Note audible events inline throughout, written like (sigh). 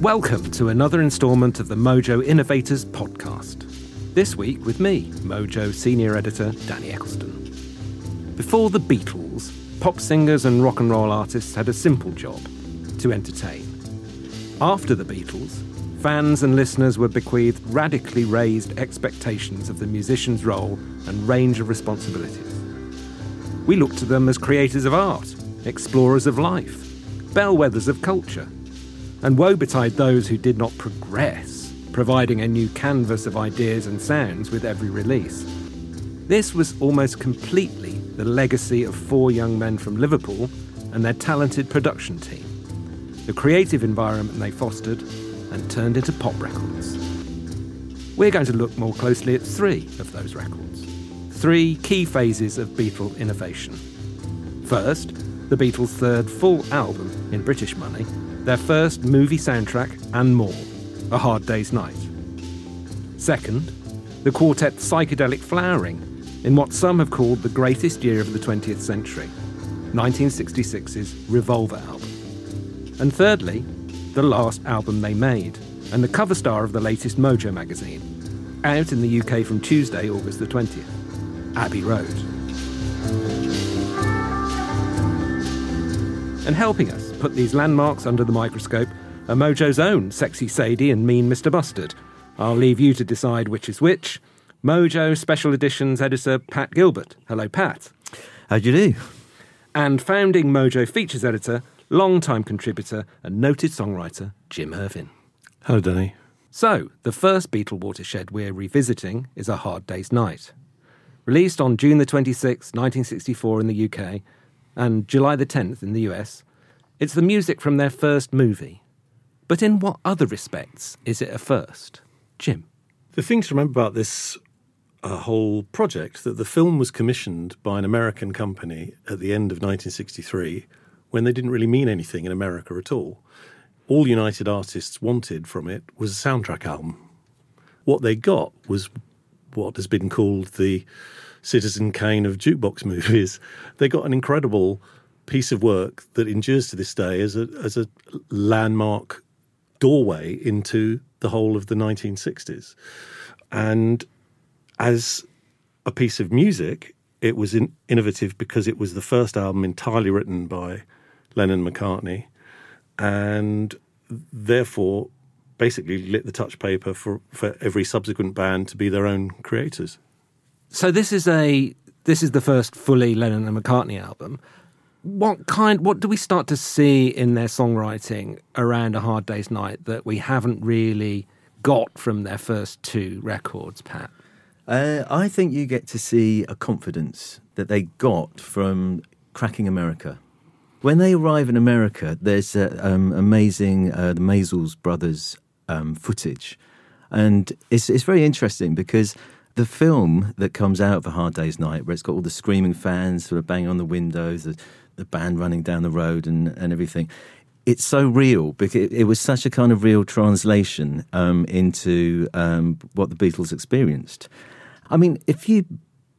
Welcome to another instalment of the Mojo Innovators podcast. This week with me, Mojo senior editor Danny Eccleston. Before the Beatles, pop singers and rock and roll artists had a simple job to entertain. After the Beatles, fans and listeners were bequeathed radically raised expectations of the musician's role and range of responsibilities. We looked to them as creators of art, explorers of life, bellwethers of culture, and woe betide those who did not progress, providing a new canvas of ideas and sounds with every release. This was almost completely the legacy of four young men from Liverpool and their talented production team, the creative environment they fostered and turned into pop records. We're going to look more closely at three of those records, three key phases of Beatle innovation. First, the Beatles' third full album in British money, their first movie soundtrack, and more A Hard Day's Night. Second, the quartet's psychedelic flowering in what some have called the greatest year of the 20th century, 1966's Revolver album. And thirdly, the last album they made, and the cover star of the latest Mojo magazine, out in the UK from Tuesday, August the 20th, Abbey Road. And helping us put these landmarks under the microscope are Mojo's own Sexy Sadie and Mean Mr. Mustard. I'll leave you to decide which is which. Mojo Special Editions editor Pat Gilbert. Hello, Pat. How do you do? And founding Mojo features editor, long-time contributor, and noted songwriter Jim Irvin. Hello, Danny. So, the first Beatle watershed we're revisiting is A Hard Day's Night. Released on June the 26th, 1964 in the UK, and July the 10th in the US, it's the music from their first movie. But in what other respects is it a first? Jim. The thing to remember about this uh, whole project that the film was commissioned by an American company at the end of 1963 when they didn't really mean anything in America at all. All United Artists wanted from it was a soundtrack album. What they got was what has been called the Citizen Kane of jukebox (laughs) movies. They got an incredible piece of work that endures to this day as a as a landmark doorway into the whole of the 1960s. And as a piece of music, it was in, innovative because it was the first album entirely written by Lennon McCartney, and therefore basically lit the touch paper for, for every subsequent band to be their own creators. So this is a this is the first fully Lennon and McCartney album. What kind what do we start to see in their songwriting around a hard day's night that we haven't really got from their first two records, Pat? Uh, I think you get to see a confidence that they got from cracking America. When they arrive in America, there's uh, um, amazing uh, the Maysles brothers um, footage, and it's it's very interesting because the film that comes out of A Hard Day's Night, where it's got all the screaming fans sort of banging on the windows, the, the band running down the road, and, and everything. It's so real because it, it was such a kind of real translation um, into um, what the Beatles experienced. I mean, if you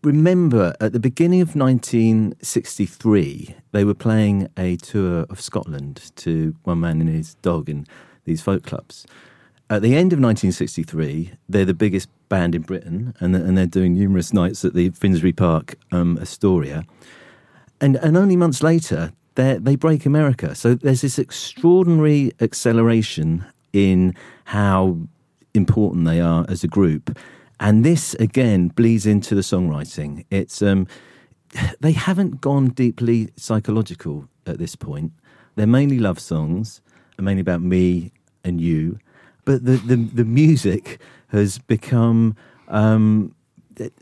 remember at the beginning of 1963, they were playing a tour of Scotland to One Man and His Dog in these folk clubs. At the end of 1963, they're the biggest band in Britain, and, and they're doing numerous nights at the Finsbury Park um, Astoria. And, and only months later, they break America. So there's this extraordinary acceleration in how important they are as a group. And this again bleeds into the songwriting. It's um, (sighs) they haven't gone deeply psychological at this point. They're mainly love songs, mainly about me and you. But the the, the music has become um,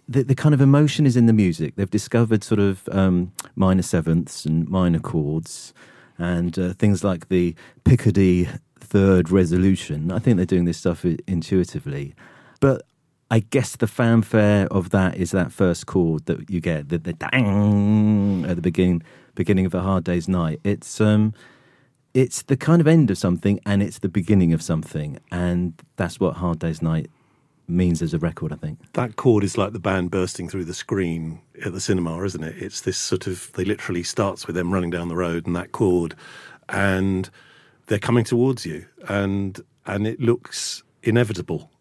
the, the, kind of emotion is in the music. They've discovered sort of um, minor sevenths and minor chords, and uh, things like the Picardy third resolution. I think they're doing this stuff intuitively, but I guess the fanfare of that is that first chord that you get, the, the dang at the beginning beginning of a hard day's night. It's um, it's the kind of end of something, and it's the beginning of something, and that's what Hard Day's Night means as a record. I think that chord is like the band bursting through the screen at the cinema, isn't it? It's this sort of they literally starts with them running down the road, and that chord, and they're coming towards you, and and it looks inevitable.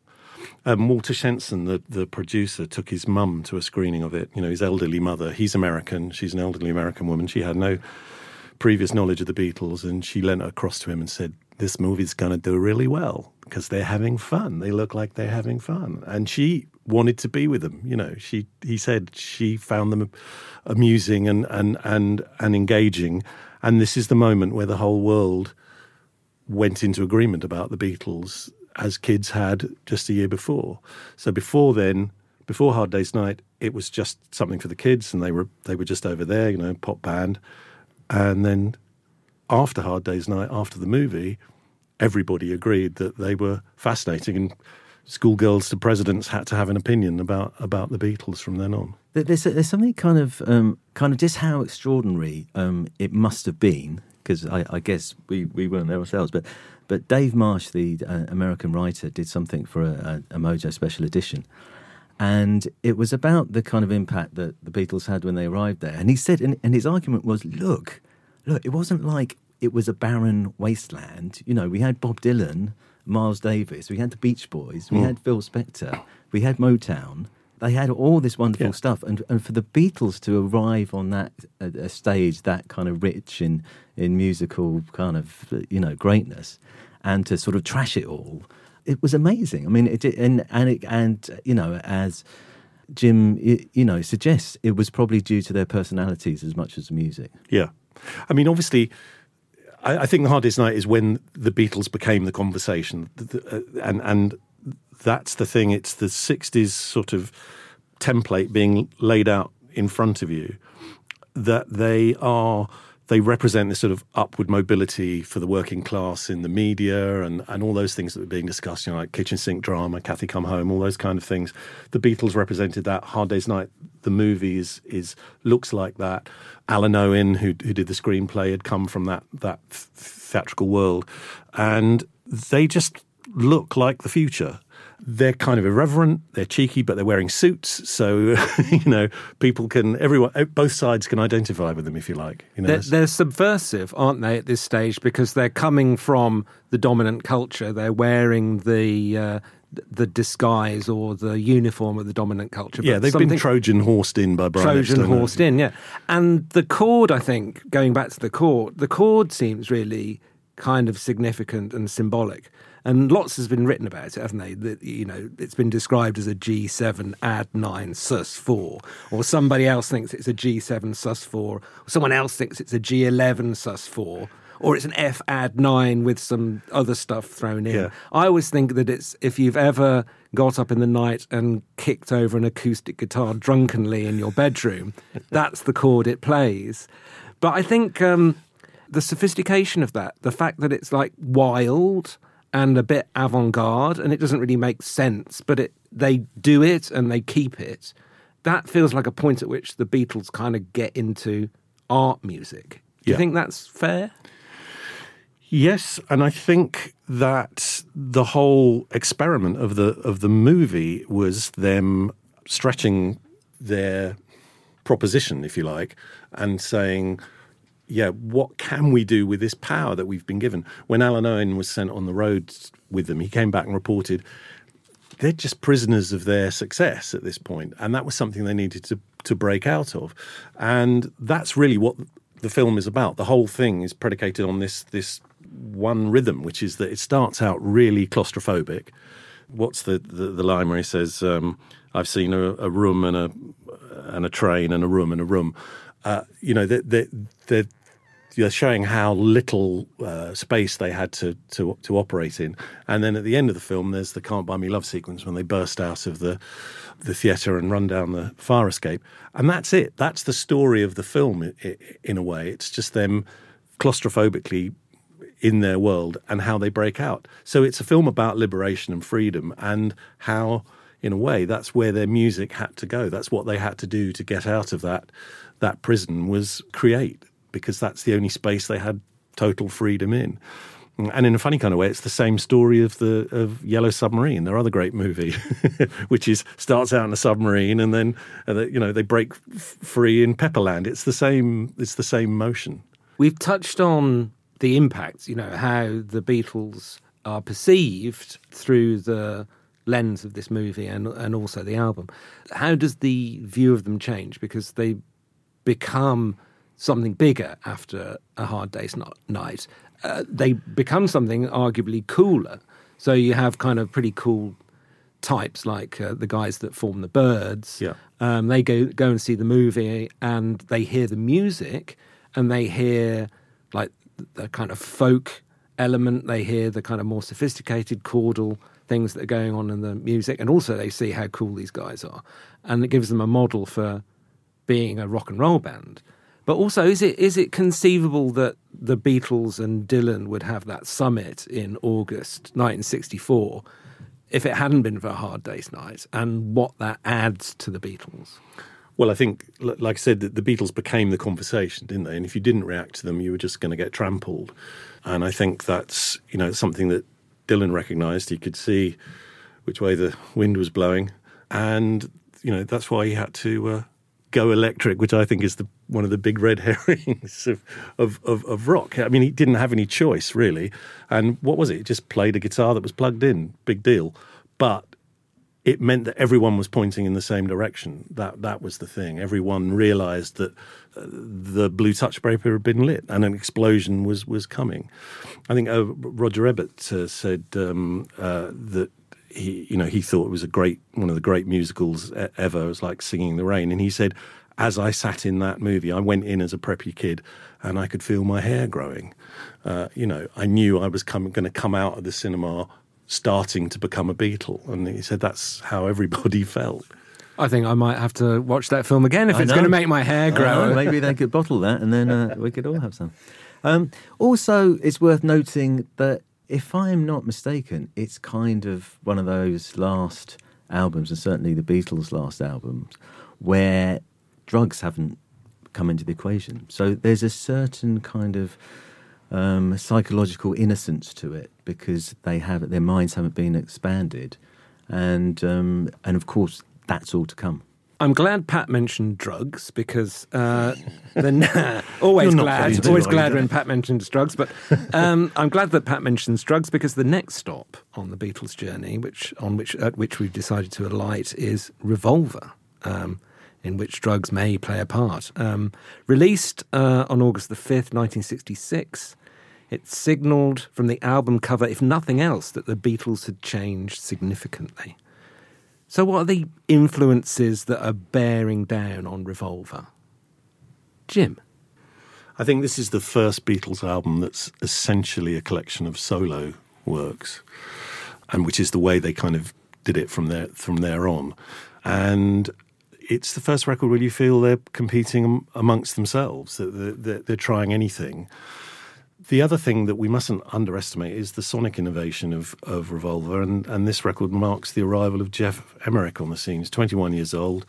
Um, Walter Shenson, the, the producer, took his mum to a screening of it. You know, his elderly mother. He's American. She's an elderly American woman. She had no previous knowledge of the Beatles, and she leant across to him and said, "This movie's going to do really well because they're having fun. They look like they're having fun." And she wanted to be with them. You know, she he said she found them amusing and and and and engaging. And this is the moment where the whole world went into agreement about the Beatles as kids had just a year before. So before then, before Hard Day's Night, it was just something for the kids, and they were they were just over there, you know, pop band. And then after Hard Day's Night, after the movie, everybody agreed that they were fascinating, and schoolgirls to presidents had to have an opinion about about the Beatles from then on. There's there's something kind of um, kind of just how extraordinary um, it must have been because I, I, guess we, we weren't there ourselves, but but Dave Marsh, the uh, American writer, did something for a, a, a, Mojo special edition. And it was about the kind of impact that the Beatles had when they arrived there. And he said, and, and his argument was look, look, it wasn't like it was a barren wasteland. You know, we had Bob Dylan, Miles Davis, we had the Beach Boys, we mm. had Phil Spector, we had Motown they had all this wonderful yeah. stuff, and and for the Beatles to arrive on that a stage that kind of rich in in musical kind of you know greatness, and to sort of trash it all, it was amazing. I mean, it and and it, and you know as. Jim, you know, suggests it was probably due to their personalities as much as the music. Yeah, I mean, obviously, I, I think the Hard Day's Night is when the Beatles became the conversation, uh, and and that's the thing. It's the 60s sort of template being laid out in front of you that they are they represent this sort of upward mobility for the working class in the media and, and all those things that were being discussed, you know, like kitchen sink drama, Cathy Come Home, all those kind of things. The Beatles represented that. Hard Day's Night, the movie is, is looks like that. Alun Owen, who who did the screenplay, had come from that that theatrical world, and they just look like the future they're kind of irreverent, they're cheeky, but they're wearing suits. So, (laughs) you know, people can, everyone, eh, both sides can identify with them if you like. You know, they're, they're, subversive, aren't they, at this stage? Because they're coming from the dominant culture. They're wearing the. Uh, the disguise or the uniform of the dominant culture. yeah, they've been Trojan horsed in by Brian Trojan horsed in, yeah. And the chord, I think, going back to the chord, the chord seems really kind of significant and symbolic. And lots has been written about it, haven't they? That you know, it's been described as a G7 add nine sus four, or somebody else thinks it's a G7 sus four, or someone else thinks it's a G11 sus four or it's an F add nine with some other stuff thrown in. Yeah. I always think that it's if you've ever got up in the night and kicked over an acoustic guitar drunkenly in your bedroom, (laughs) that's the chord it plays. But I think um, the sophistication of that, the fact that it's like wild and a bit avant-garde and it doesn't really make sense but it they do it and they keep it. That feels like a point at which the beatles kind of get into art music. Do you think that's fair? Yes and i think that the whole experiment of the of the movie was them stretching their proposition if you like and saying yeah, what can we do with this power that we've been given? When Alun Owen was sent on the road with them, he came back and reported they're just prisoners of their success at this point, and that was something they needed to to break out of, and that's really what the film is about. The whole thing is predicated on this this one rhythm, which is that it starts out really claustrophobic. What's the the, the line where he says, um, "I've seen a, a room and a and a train and a room and a room." Uh, you know, they're, they're, they're showing how little uh, space they had to, to to operate in. And then at the end of the film, there's the "Can't Buy Me Love" sequence when they burst out of the the theatre and run down the fire escape. And that's it. That's the story of the film. In a way, it's just them claustrophobically in their world and how they break out. So it's a film about liberation and freedom and how, in a way, that's where their music had to go. That's what they had to do to get out of that that prison was create because that's the only space they had total freedom in. And in a funny kind of way, it's the same story of the of Yellow Submarine, their other great movie, (laughs) which is starts out in a submarine and then uh, you know they break free in Pepperland. It's the same. It's the same motion. We've touched on the impact, you know, how the Beatles are perceived through the lens of this movie and and also the album. How does the view of them change? Because they become something bigger after a hard day's night. Uh, they become something arguably cooler. So you have kind of pretty cool types like uh, the guys that form the Byrds. Yeah. Um, they go go and see the movie and they hear the music and they hear like the kind of folk element. They hear the kind of more sophisticated chordal things that are going on in the music, and also they see how cool these guys are, and it gives them a model for being a rock and roll band. But also, is it is it conceivable that the Beatles and Dylan would have that summit in August 1964 if it hadn't been for a Hard Day's Night, and what that adds to the Beatles? Well, I think, like I said, the Beatles became the conversation, didn't they? And if you didn't react to them, you were just going to get trampled. And I think that's you know something that Dylan recognised. He could see which way the wind was blowing, and you know that's why he had to uh, go electric, which I think is the one of the big red (laughs) herrings of, of, of, of, rock. I mean, he didn't have any choice really. And what was it? He just played a guitar that was plugged in. Big deal. But it meant that everyone was pointing in the same direction. That that was the thing. Everyone realised that uh, the blue touch paper had been lit and an explosion was was coming. I think uh, Roger Ebert uh, said um, uh, that he you know he thought it was a great one of the great musicals ever. It was like Singing in the Rain, and he said. As I sat in that movie, I went in as a preppy kid, and I could feel my hair growing. Uh, you know, I knew I was going to come out of the cinema starting to become a Beatle. And he said that's how everybody (laughs) felt. I think I might have to watch that film again if I it's going to make my hair grow. (laughs) maybe they could bottle that and then uh, we could all have some. Um, also, it's worth noting that if I'm not mistaken, it's kind of one of those last albums, and certainly the Beatles' last albums, where drugs haven't come into the equation. So there's a certain kind of um, psychological innocence to it because they have their minds haven't been expanded, and um, and of course that's all to come. I'm glad Pat mentioned drugs because uh, then (laughs) always glad, always glad when Pat mentions drugs. But um, (laughs) I'm glad that Pat mentions drugs because the next stop on the Beatles' journey, which on which at which we've decided to alight, is Revolver. Um, in which drugs may play a part. Um, released uh, on August the 5th, 1966, it signalled from the album cover, if nothing else, that the Beatles had changed significantly. So, what are the influences that are bearing down on Revolver? Jim? I think this is the first Beatles album that's essentially a collection of solo works, and which is the way they kind of did it from there from there on. And it's the first record where you feel they're competing amongst themselves, that they're, they're, trying anything. The other thing that we mustn't underestimate is the sonic innovation of, of Revolver, and, and this record marks the arrival of Jeff Emerick on the scene. He's 21 years old,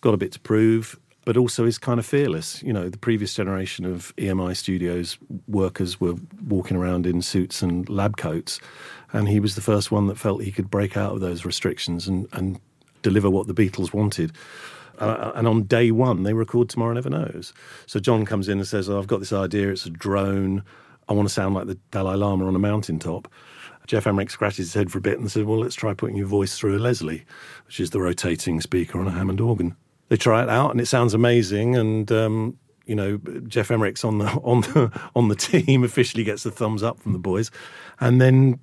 got a bit to prove, but also is kind of fearless. You know, the previous generation of EMI studios workers were walking around in suits and lab coats, and he was the first one that felt he could break out of those restrictions and, and deliver what the Beatles wanted. Uh, and on day one, they record Tomorrow Never Knows. So John comes in and says, oh, I've got this idea, it's a drone. I want to sound like the Dalai Lama on a mountaintop. Jeff Emerick scratches his head for a bit and says, Well, let's try putting your voice through a Leslie, which is the rotating speaker on a Hammond organ. They try it out and it sounds amazing. And, um, you know, Jeff Emerick's on the, (laughs) on, the, on the team, officially gets the thumbs up from the boys. And then,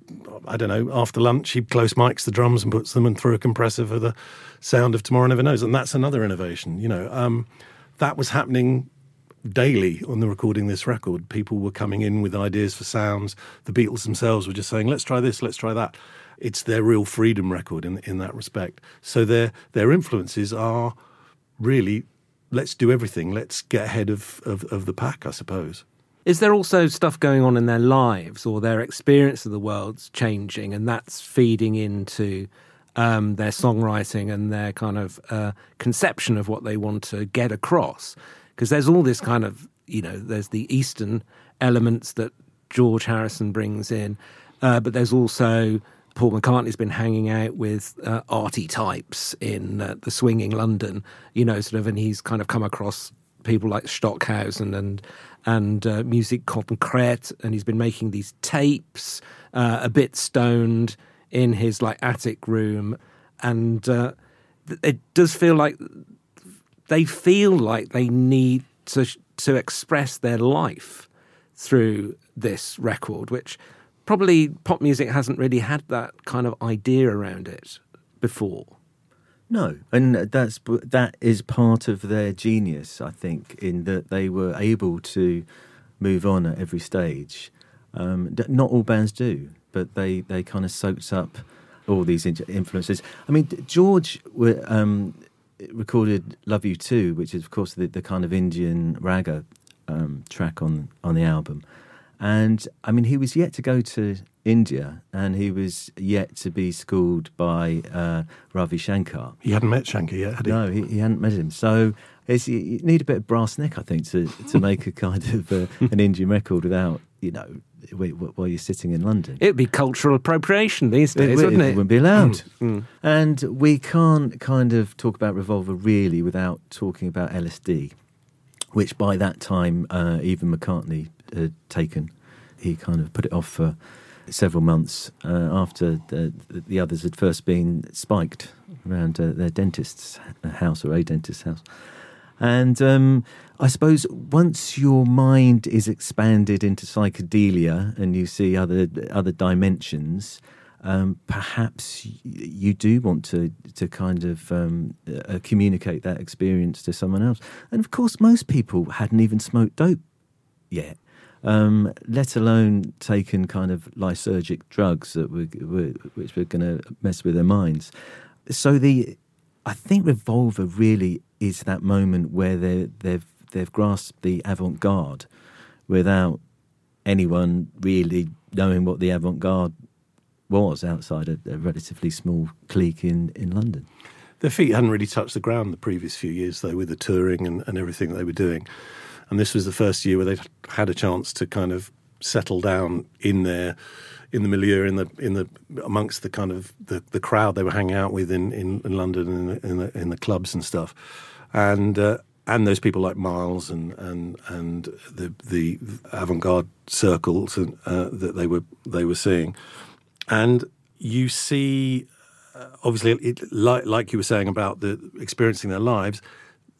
I don't know, after lunch, he close mics the drums and puts them and through a compressor for the sound of Tomorrow Never Knows. And that's another innovation. You know, um, that was happening daily on the recording this record. People were coming in with ideas for sounds. The Beatles themselves were just saying, "Let's try this, let's try that." It's their real freedom record in in that respect. So their their influences are really let's do everything. Let's get ahead of, of, of the pack, I suppose. Is there also stuff going on in their lives or their experience of the world's changing, and that's feeding into um, their songwriting and their kind of uh, conception of what they want to get across? because there's all this kind of you know there's the Eastern elements that George Harrison brings in, uh, but there's also Paul McCartney's been hanging out with uh, arty types in uh, the swinging London, you know, sort of, and he's kind of come across people like Stockhausen and and uh, Musique Concrète, and he's been making these tapes, uh, a bit stoned in his like attic room, and uh, it does feel like they feel like they need to to express their life through this record, which probably pop music hasn't really had that kind of idea around it before. No, and that's that is part of their genius, I think, in that they were able to move on at every stage. Um, not all bands do, but they they kind of soaked up all these influences. I mean, George um, recorded "Love You Too," which is of course the, the kind of Indian raga um, track on on the album, and I mean, he was yet to go to India, and he was yet to be schooled by uh, Ravi Shankar. He hadn't met Shankar yet, had he? No, he, he hadn't met him. So you need a bit of brass neck, I think, to to (laughs) make a kind of uh, an Indian record without you know while you're sitting in London. It'd be cultural appropriation these days, it, wouldn't it? It wouldn't be allowed. Mm, mm. And we can't kind of talk about Revolver really without talking about LSD, which by that time uh, even McCartney had taken. He kind of put it off for several months uh, after the, the others had first been spiked around uh, their dentist's house or a dentist's house. And um, I suppose once your mind is expanded into psychedelia and you see other other dimensions, um, perhaps you do want to to kind of um, uh, communicate that experience to someone else. And of course, most people hadn't even smoked dope yet. Um, let alone taken kind of lysergic drugs that were, were which were going to mess with their minds. So the, I think Revolver really is that moment where they they've they've grasped the avant garde without anyone really knowing what the avant garde was outside a, a, relatively small clique in, in London. Their feet hadn't really touched the ground the previous few years, though, with the touring and, and everything they were doing. And this was the first year where they had a chance to kind of settle down in there in the milieu, in the in the amongst the kind of the, the crowd they were hanging out with in, in, in London and in the, in the, clubs and stuff, and uh, and those people like Miles and and and the the avant garde circles and, uh, that they were they were seeing, and you see, uh, obviously, it, like like you were saying about the experiencing their lives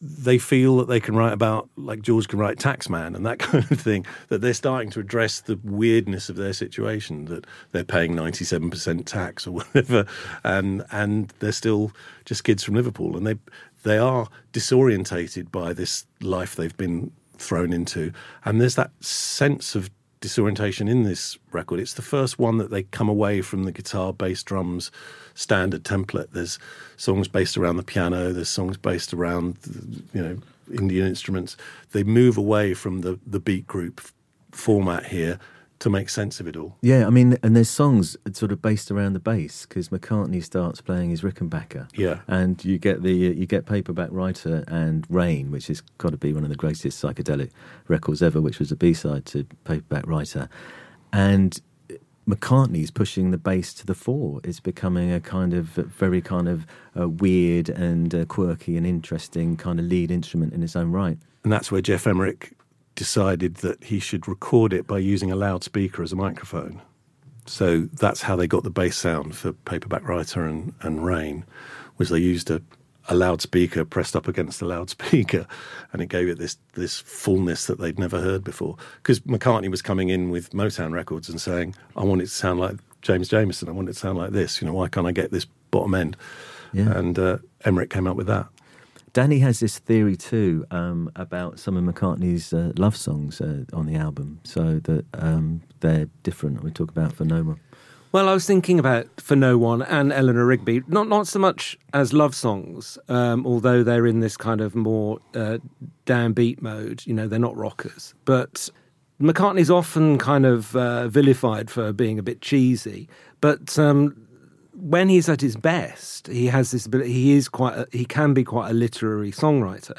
they feel that they can write about, like George can write Taxman and that (laughs) kind of thing, that they're starting to address the weirdness of their situation, that they're paying 97% tax or (laughs) whatever, and, and they're still just kids from Liverpool. And they, they are disorientated by this life they've been thrown into. And there's that sense of disorientation in this record. It's the first one that they come away from the guitar, bass, drums standard template. There's songs based around the piano. There's songs based around you know Indian instruments. They move away from the the beat group format here to make sense of it all. Yeah, I mean, and there's songs sort of based around the bass because McCartney starts playing his Rickenbacker. Yeah, and you get the you get Paperback Writer and Rain, which has got to be one of the greatest psychedelic records ever, which was a B side to Paperback Writer, and McCartney's pushing the bass to the fore. It's becoming a kind of very kind of uh, weird and uh, quirky and interesting kind of lead instrument in its own right. And that's where Jeff Emerick decided that he should record it by using a loudspeaker as a microphone. So that's how they got the bass sound for Paperback Writer and, and Rain, was they used a, a loudspeaker pressed up against the loudspeaker, and it gave it this this fullness that they'd never heard before. Because McCartney was coming in with Motown Records and saying, "I want it to sound like James Jamerson. I want it to sound like this. You know, why can't I get this bottom end?" Yeah. And uh, Emerick came up with that. Danny has this theory too um, about some of McCartney's uh, love songs uh, on the album, so that um, they're different. We talk about for no one. Well, I was thinking about For No One and Eleanor Rigby, not not so much as love songs, um, although they're in this kind of more uh, downbeat mode. You know, they're not rockers, but McCartney's often kind of uh, vilified for being a bit cheesy, but um, when he's at his best, he has this ability. He is quite. A, he can be quite a literary songwriter,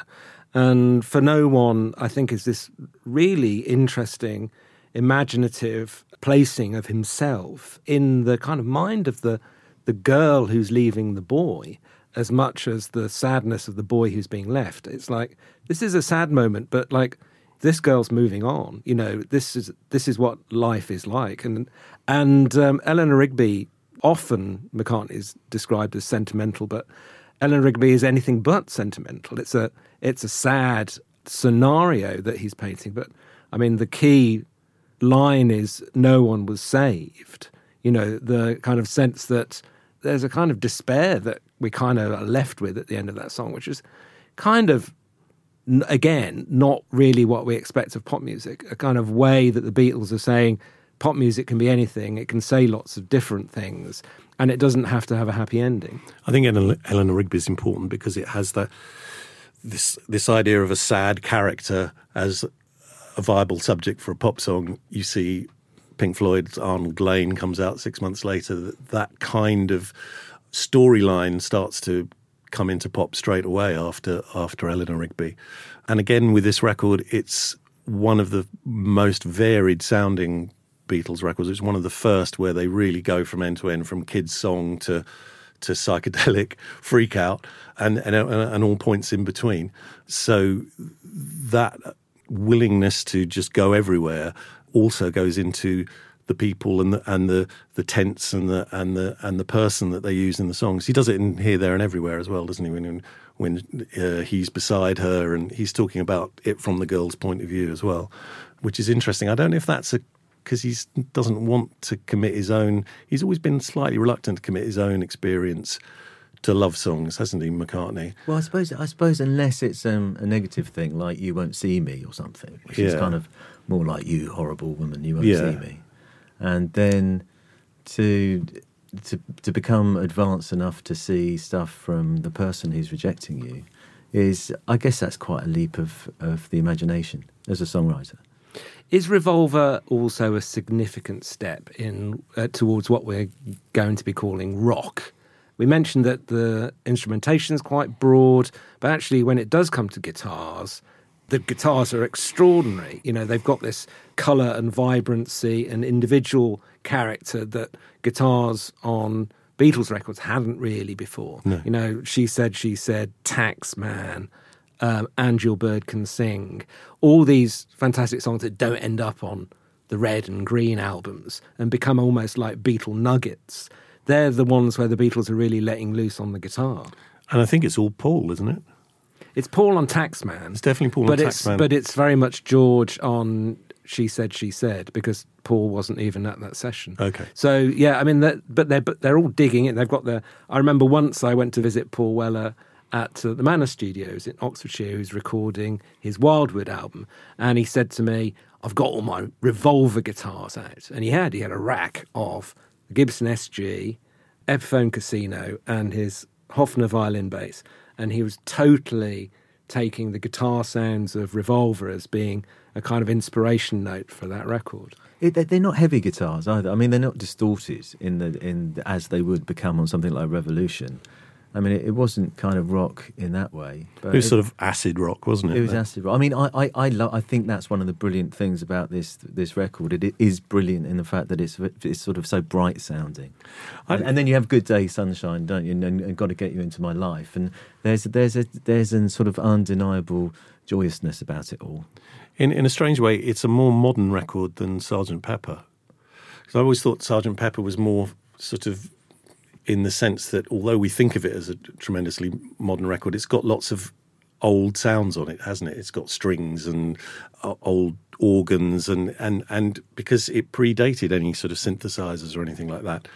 and for no one, I think is this really interesting, imaginative placing of himself in the kind of mind of the the girl who's leaving the boy as much as the sadness of the boy who's being left. It's like this is a sad moment, but like this girl's moving on. You know, this is this is what life is like. And and um, Eleanor Rigby often McCartney is described as sentimental, but Eleanor Rigby is anything but sentimental. It's a it's a sad scenario that he's painting. But I mean, the key line is no one was saved. You know, the kind of sense that there's a kind of despair that we kind of are left with at the end of that song, which is kind of again not really what we expect of pop music. A kind of way that the Beatles are saying pop music can be anything; it can say lots of different things, and it doesn't have to have a happy ending. I think Eleanor Rigby is important because it has that this this idea of a sad character as a viable subject for a pop song. You see Pink Floyd's Arnold Layne comes out six months later. That, that kind of storyline starts to come into pop straight away after after Eleanor Rigby. And again with this record, it's one of the most varied sounding Beatles records. It's one of the first where they really go from end to end, from kids' song to to psychedelic (laughs) freak out, and, and and all points in between. So that willingness to just go everywhere also goes into the people and the and the the tents and the and the and the person that they use in the songs. He does it in here, there, and everywhere as well, doesn't he? When when uh, he's beside her and he's talking about it from the girl's point of view as well, which is interesting. I don't know if that's a because he doesn't want to commit his own. He's always been slightly reluctant to commit his own experience to love songs, hasn't he, McCartney? Well, I suppose I suppose unless it's um, a negative thing like "You Won't See Me" or something, which yeah. is kind of more like "You horrible woman, you won't yeah. see me," and then to to to become advanced enough to see stuff from the person who's rejecting you is, I guess, that's quite a leap of of the imagination as a songwriter. Is Revolver also a significant step in uh, towards what we're going to be calling rock? We mentioned that the instrumentation is quite broad, but actually, when it does come to guitars, the guitars are extraordinary. You know, they've got this color and vibrancy and individual character that guitars on Beatles records hadn't really before. No. You know, she said, she said, Tax Man, um, and Your Bird Can Sing. All these fantastic songs that don't end up on the red and green albums and become almost like Beatle nuggets. They're the ones where the Beatles are really letting loose on the guitar. And I think it's all Paul, isn't it? It's Paul on Taxman. It's definitely Paul but on it's, Taxman. But it's very much George on She Said, She Said, because Paul wasn't even at that session. Okay. So, yeah, I mean, but they're, but they're all digging it. They've got the. I remember once I went to visit Paul Weller at uh, the Manor Studios in Oxfordshire, who's recording his Wildwood album. And he said to me, I've got all my revolver guitars out. And he had, he had a rack of Gibson SG, Epiphone Casino, and his Hofner violin bass and he was totally taking the guitar sounds of Revolver as being a kind of inspiration note for that record. It, they're not heavy guitars either. I mean, they're not distorted in the in as they would become on something like Revolution. I mean, it, it, wasn't kind of rock in that way. But it was it, sort of acid rock, wasn't it? It was acid rock. I mean, I I I, lo- I think that's one of the brilliant things about this this record. It, it is brilliant in the fact that it's it's sort of so bright sounding, and, and, then you have Good Day Sunshine, don't you? And, and, and Got to Get You Into My Life, and there's there's a there's a sort of undeniable joyousness about it all. In in a strange way, it's a more modern record than Sergeant Pepper. Because I always thought Sergeant Pepper was more sort of in the sense that although we think of it as a tremendously modern record, it's got lots of old sounds on it, hasn't it? It's got strings and uh, old organs, and, and, and because it predated any sort of synthesizers or anything like that.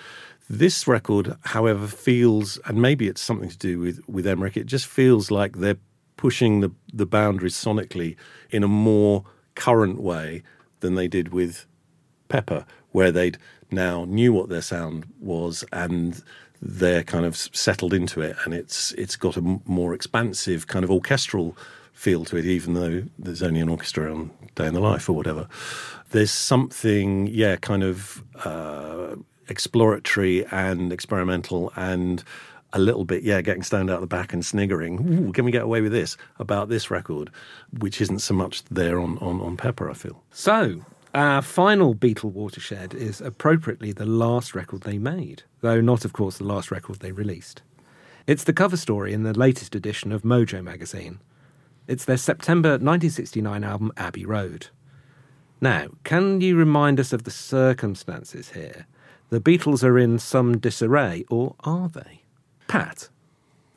This record, however, feels, and maybe it's something to do with, with Emerick, it just feels like they're pushing the, the boundaries sonically in a more current way than they did with Pepper, where they'd now knew what their sound was and they're kind of settled into it and it's it's got a more expansive kind of orchestral feel to it even though there's only an orchestra on day in the life or whatever there's something yeah kind of uh, exploratory and experimental and a little bit, yeah, getting stoned out the back and sniggering. Ooh, can we get away with this about this record, which isn't so much there on, on, on Pepper, I feel. So, our final Beatle watershed is appropriately the last record they made, though not, of course, the last record they released. It's the cover story in the latest edition of Mojo magazine. It's their September 1969 album Abbey Road. Now, can you remind us of the circumstances here? The Beatles are in some disarray, or are they? Pat?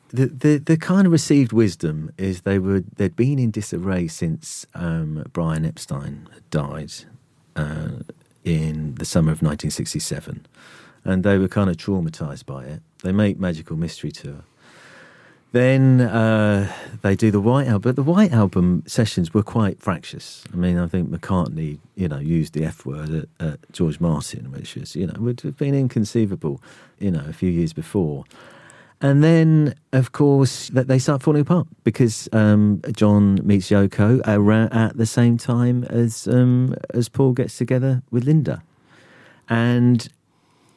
the, the the kind of received wisdom is they were they'd been in disarray since um, Brian Epstein had died uh, in the summer of 1967, and they were kind of traumatized by it. They make Magical Mystery Tour. Then uh, they do the White Album, but the White Album sessions were quite fractious. I mean, I think McCartney, you know, used the F word at, at George Martin, which was, you know, would have been inconceivable, you know, a few years before. And then, of course, that they start falling apart because um, John meets Yoko at the same time as um, as Paul gets together with Linda, and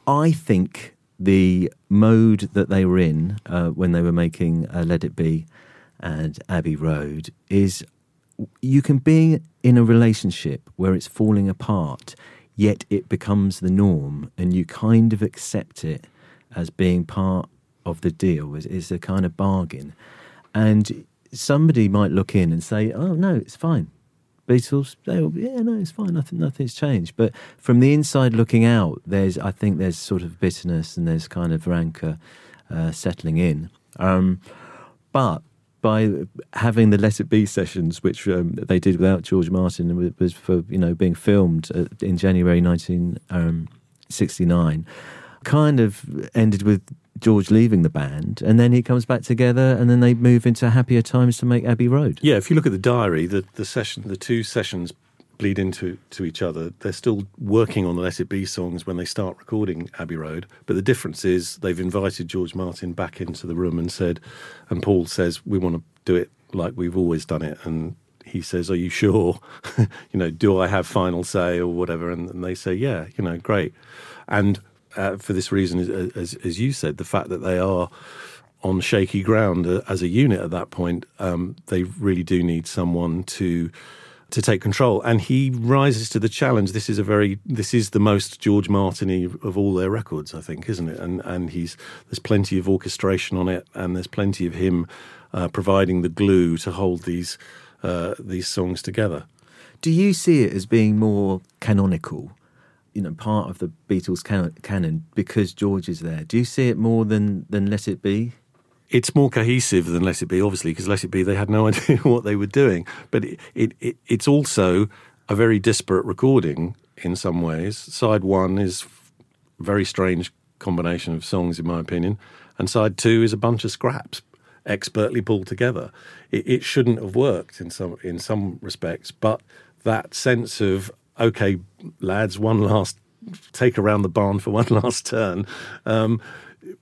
I think the mode that they were in uh, when they were making uh, Let It Be and Abbey Road is you can be in a relationship where it's falling apart, yet it becomes the norm, and you kind of accept it as being part of the deal is, is a kind of bargain. And somebody might look in and say, oh, no, it's fine. Beatles, they'll, yeah, no, it's fine. Nothing, nothing's changed. But from the inside looking out, there's, I think there's sort of bitterness and there's kind of rancor uh, settling in. Um, but by having the Let It Be sessions, which um, they did without George Martin, and was for you know being filmed in January 1969, um, kind of ended with George leaving the band, and then he comes back together, and then they move into happier times to make Abbey Road. Yeah, if you look at the diary, the, the session, the two sessions bleed into to each other. They're still working on the Let It Be songs when they start recording Abbey Road, but the difference is they've invited George Martin back into the room and said, and Paul says, we want to do it like we've always done it, and he says, "Are you sure? (laughs) you know, do I have final say or whatever?" And, and they say, "Yeah, you know, great." And uh, for this reason, as, as you said, the fact that they are on shaky ground uh, as a unit at that point, um, they really do need someone to to take control. And he rises to the challenge. This is a very this is the most George Martini of all their records, I think, isn't it? And and he's there's plenty of orchestration on it, and there's plenty of him uh, providing the glue to hold these uh, these songs together. Do you see it as being more canonical you know part of the Beatles canon because George is there. Do you see it more than than Let It Be? It's more cohesive than Let It Be, obviously, because Let It Be they had no (laughs) idea what they were doing. But it, it, it, it's also a very disparate recording in some ways. Side one is a very strange combination of songs, in my opinion, and side two is a bunch of scraps expertly pulled together. It, it shouldn't have worked in some in some respects, but that sense of okay, lads, one last take around the barn for (laughs) one last turn. Um,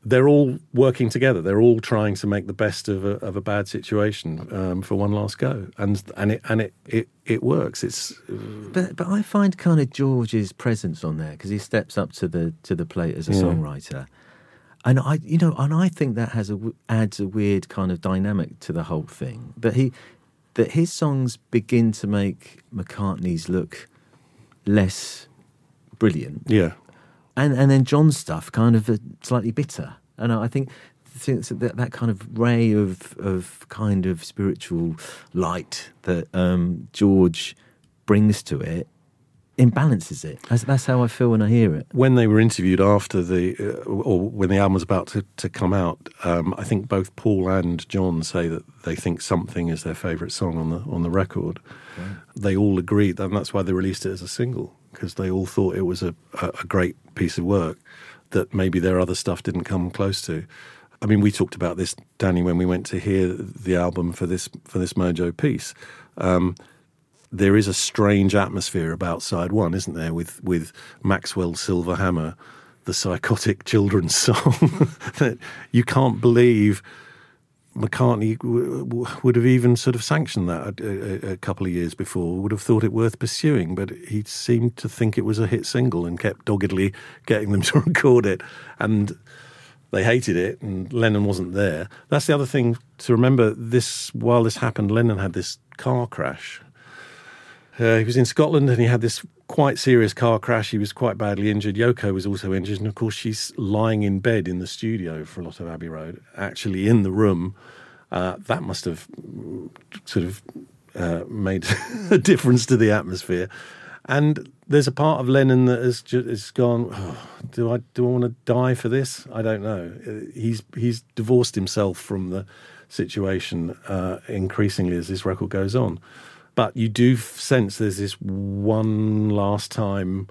they're all working together. They're all trying to make the best of a, of a bad situation um, for one last go, and and it and it it, it works. It's but but I find kind of George's presence on there because he steps up to the to the plate as a yeah. songwriter, and I you know and I think that has a adds a weird kind of dynamic to the whole thing. That he that his songs begin to make McCartney's look less brilliant. Yeah. And and then John's stuff kind of uh, slightly bitter. And I think that, that kind of ray of of kind of spiritual light that um, George brings to it imbalances it. That's, that's, how I feel when I hear it. When they were interviewed after the, uh, or when the album was about to, to come out, um, I think both Paul and John say that they think "Something" is their favourite song on the on the record. Right. They all agreed, and that's why they released it as a single because they all thought it was a, a, a great piece of work that maybe their other stuff didn't come close to. I mean, we talked about this, Danny, when we went to hear the album for this for this Mojo piece. Um, there is a strange atmosphere about side one, isn't there? With with Maxwell's Silver Hammer, the psychotic children's (laughs) song that you can't believe McCartney w- w- would have even sort of sanctioned that a, a, a, couple of years before, would have thought it worth pursuing, but he seemed to think it was a hit single and kept doggedly getting them (laughs) to record it. And they hated it, and Lennon wasn't there. That's the other thing to remember. This while this happened, Lennon had this car crash Uh, he was in Scotland and he had this quite serious car crash. He was quite badly injured. Yoko was also injured. And of course, she's lying in bed in the studio for a lot of Abbey Road, actually in the room. Uh, that must have sort of uh, made (laughs) a difference to the atmosphere. And there's a part of Lennon that has, ju- has gone. "Oh, do I do I want to die for this? I don't know. Uh, He's he's divorced himself from the situation uh, increasingly as this record goes on. But you do sense there's this one last time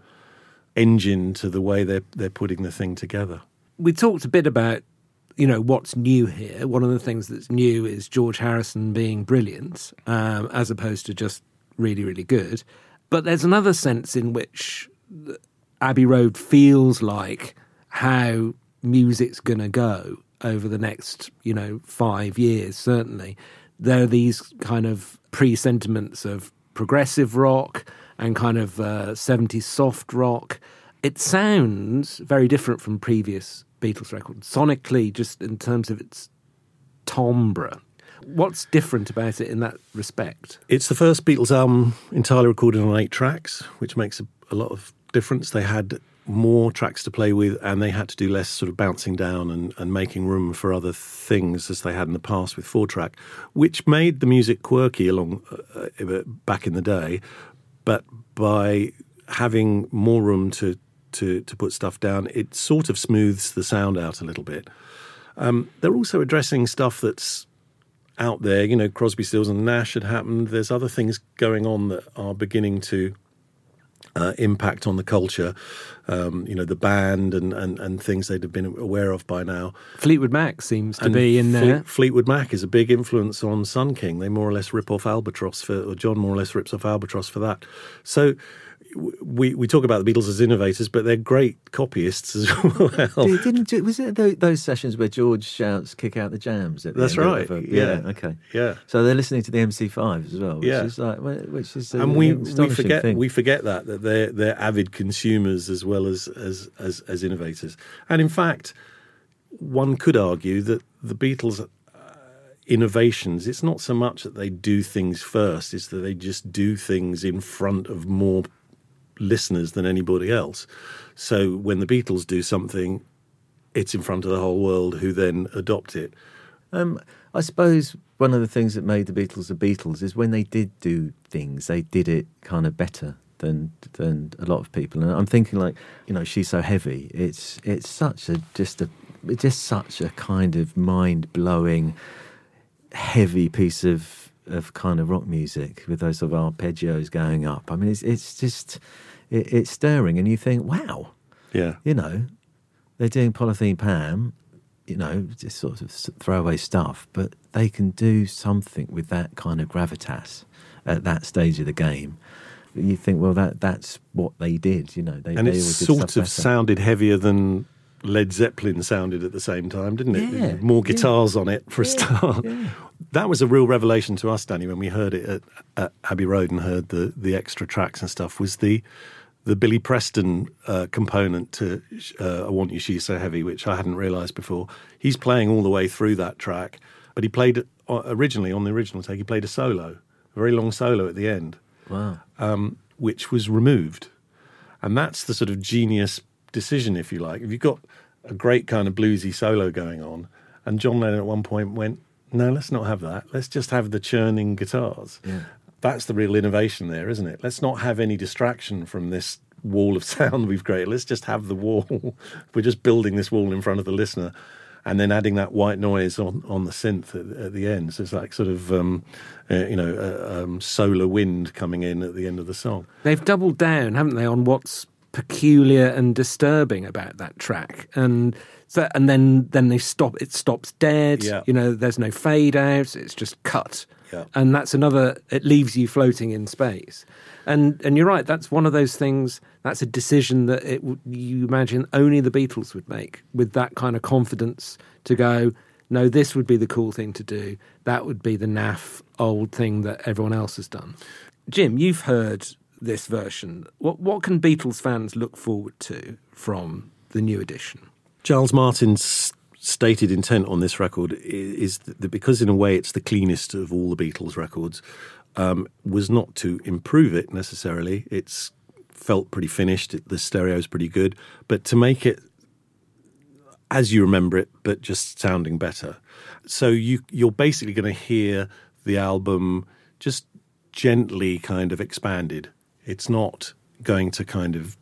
engine to the way they're they're putting the thing together. we talked a bit about you know what's new here. One of the things that's new is george harrison being brilliant um, as opposed to just really really good. But there's another sense in which abbey road feels like how music's going to go over the next you know five years certainly. There are these kind of pre-sentiments of progressive rock and kind of uh, 70s soft rock it sounds very different from previous Beatles records, sonically, just in terms of its timbre. What's different about it in that respect? It's the first Beatles album entirely recorded on eight tracks, which makes a, a lot of difference. They had more tracks to play with, and they had to do less sort of bouncing down and, and making room for other things as they had in the past with four track, which made the music quirky along uh, uh, back in the day. But by having more room to, to to put stuff down, it sort of smooths the sound out a little bit. Um, they're also addressing stuff that's out there. You know, Crosby, Stills, and Nash had happened. There's other things going on that are beginning to uh, impact on the culture. Um, you know, the band and, and, and things they'd have been aware of by now. Fleetwood Mac seems to And be in Fle- there. Fleetwood Mac is a big influence on Sun King. They more or less rip off Albatross for, or John more or less rips off Albatross for that. So we we talk about the Beatles as innovators, but they're great copyists as (laughs) well. Did- Didn't do- was it those sessions where George shouts "kick out the jams"? At the That's right, a- yeah. Okay. Yeah. So they're listening to the MC5 as well, which Yeah. is like, which is and we, we forget thing. we forget that that they're they're avid consumers as well as as as, as innovators. And in fact, one could argue that the Beatles. Uh, innovations it's not so much that they do things first it's that they just do things in front of more listeners than anybody else so when the beatles do something it's in front of the whole world who then adopt it Um, I suppose one of the things that made the Beatles the Beatles is when they did do things, they did it kind of better than than a lot of people. And I'm thinking like, you know, she's so heavy. It's it's such a just a it's just such a kind of mind blowing, heavy piece of of kind of rock music with those sort of arpeggios going up. I mean, it's it's just it, it's stirring, and you think, wow, yeah you know, they're doing polythene Pam, you know, just sort of throwaway stuff, but they can do something with that kind of gravitas at that stage of the game. You think, well, that that's what they did, you know. They, and they it sort of better. sounded heavier than Led Zeppelin sounded at the same time, didn't it? Yeah, More yeah. guitars on it for a start. yeah. That was a real revelation to us, Danny, when we heard it at, at Abbey Road and heard the the extra tracks and stuff. Was the the Billy Preston uh, component to uh, "I Want You, She's So Heavy," which I hadn't realised before. He's playing all the way through that track, but he played it uh, originally on the original take. He played a solo, a very long solo at the end Wow. um, which was removed. And that's the sort of genius decision, if you like. If you've got a great kind of bluesy solo going on, and John Lennon at one point went, no, let's not have that. Let's just have the churning guitars. Yeah. That's the real innovation there, isn't it? Let's not have any distraction from this wall of (laughs) sound we've created. Let's just have the wall. (laughs) We're just building this wall in front of the listener and then adding that white noise on, on the synth at, at the end. So it's like sort of, um, uh, you know, uh, um, solar wind coming in at the end of the song. They've doubled down, haven't they, on what's peculiar and disturbing about that track, and so and then then they stop. It stops dead. Yeah. You know, there's no fade out. It's just cut. Yeah. And that's another. It leaves you floating in space. And and you're right. That's one of those things. That's a decision that it you imagine only the Beatles would make with that kind of confidence to go. No, this would be the cool thing to do. That would be the naff old thing that everyone else has done. Jim, you've heard this version. What what can Beatles fans look forward to from the new edition? Giles Martin's stated intent on this record is that because, in a way, it's the cleanest of all the Beatles records. um, was not to improve it necessarily. It's felt pretty finished. The stereo is pretty good, but to make it as you remember it, but just sounding better. So you you're basically going to hear the album just gently kind of expanded. It's not going to kind of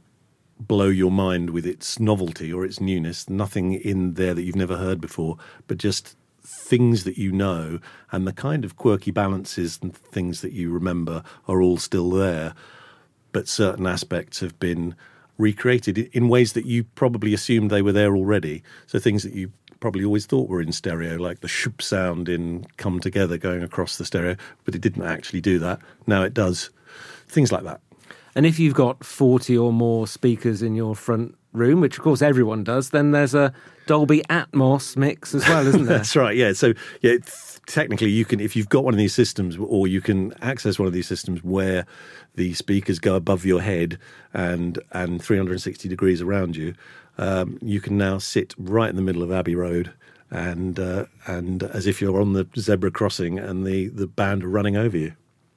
blow your mind with its novelty or its newness. Nothing in there that you've never heard before, but just things that you know and the kind of quirky balances and things that you remember are all still there. But certain aspects have been recreated in ways that you probably assumed they were there already. So things that you probably always thought were in stereo, like the shoop sound in Come Together going across the stereo, but it didn't actually do that. Now it does. Things like that. And if you've got 40 or more speakers in your front room, which of course everyone does, then there's a Dolby Atmos mix as well, isn't (laughs) there? That's right. Yeah. So yeah, technically you can if you've got one of these systems or you can access one of these systems where the speakers go above your head and and 360 degrees around you, um, you can now sit right in the middle of Abbey Road and uh, and as if you're on the zebra crossing and the the band are running over you.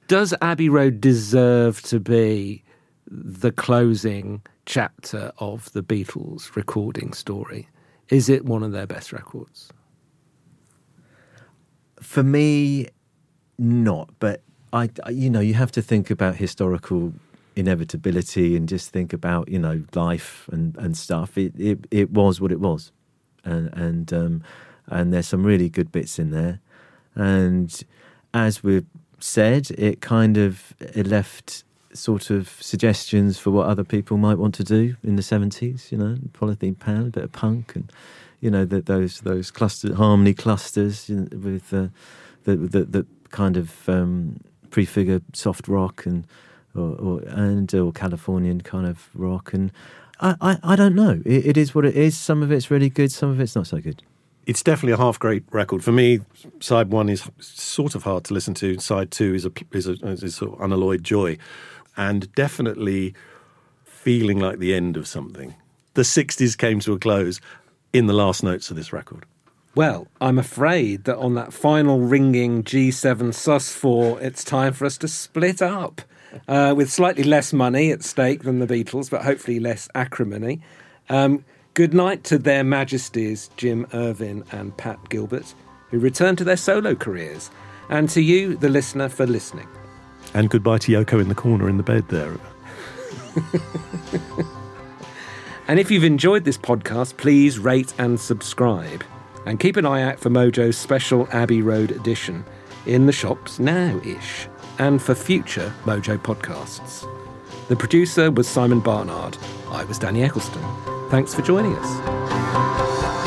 Does Abbey Road deserve to be the closing chapter of the Beatles recording story? Is it one of their best records? For me, not. But I, you know, you have to think about historical inevitability and just think about you know life and and stuff. It it, it was what it was, and and um, and there's some really good bits in there, and as we've said, it kind of it left sort of suggestions for what other people might want to do in the 70s, you know, polythene Pam, a bit of punk and, you know, the, those those cluster harmony clusters you know, with uh, the, the, the kind of um, prefigure soft rock and or, or, and or Californian kind of rock and I, I, I don't know. It, it is what it is. Some of it's really good, some of it's not so good it's definitely a half great record for me. Side one is sort of hard to listen to. Side two is a is a, is sort of unalloyed joy and definitely feeling like the end of something. The 60s came to a close in the last notes of this record. Well, I'm afraid that on that final ringing G7 sus4, it's time for us to split up. Uh, with slightly less money at stake than the Beatles, but hopefully less acrimony. Um, good night to their majesties, Jim Irvin and Pat Gilbert, who return to their solo careers, and to you, the listener, for listening. And goodbye to Yoko in the corner in the bed there. (laughs) and if you've enjoyed this podcast, please rate and subscribe. And keep an eye out for Mojo's special Abbey Road edition in the shops now ish, and for future Mojo podcasts. The producer was Simon Barnard. I was Danny Eccleston. Thanks for joining us.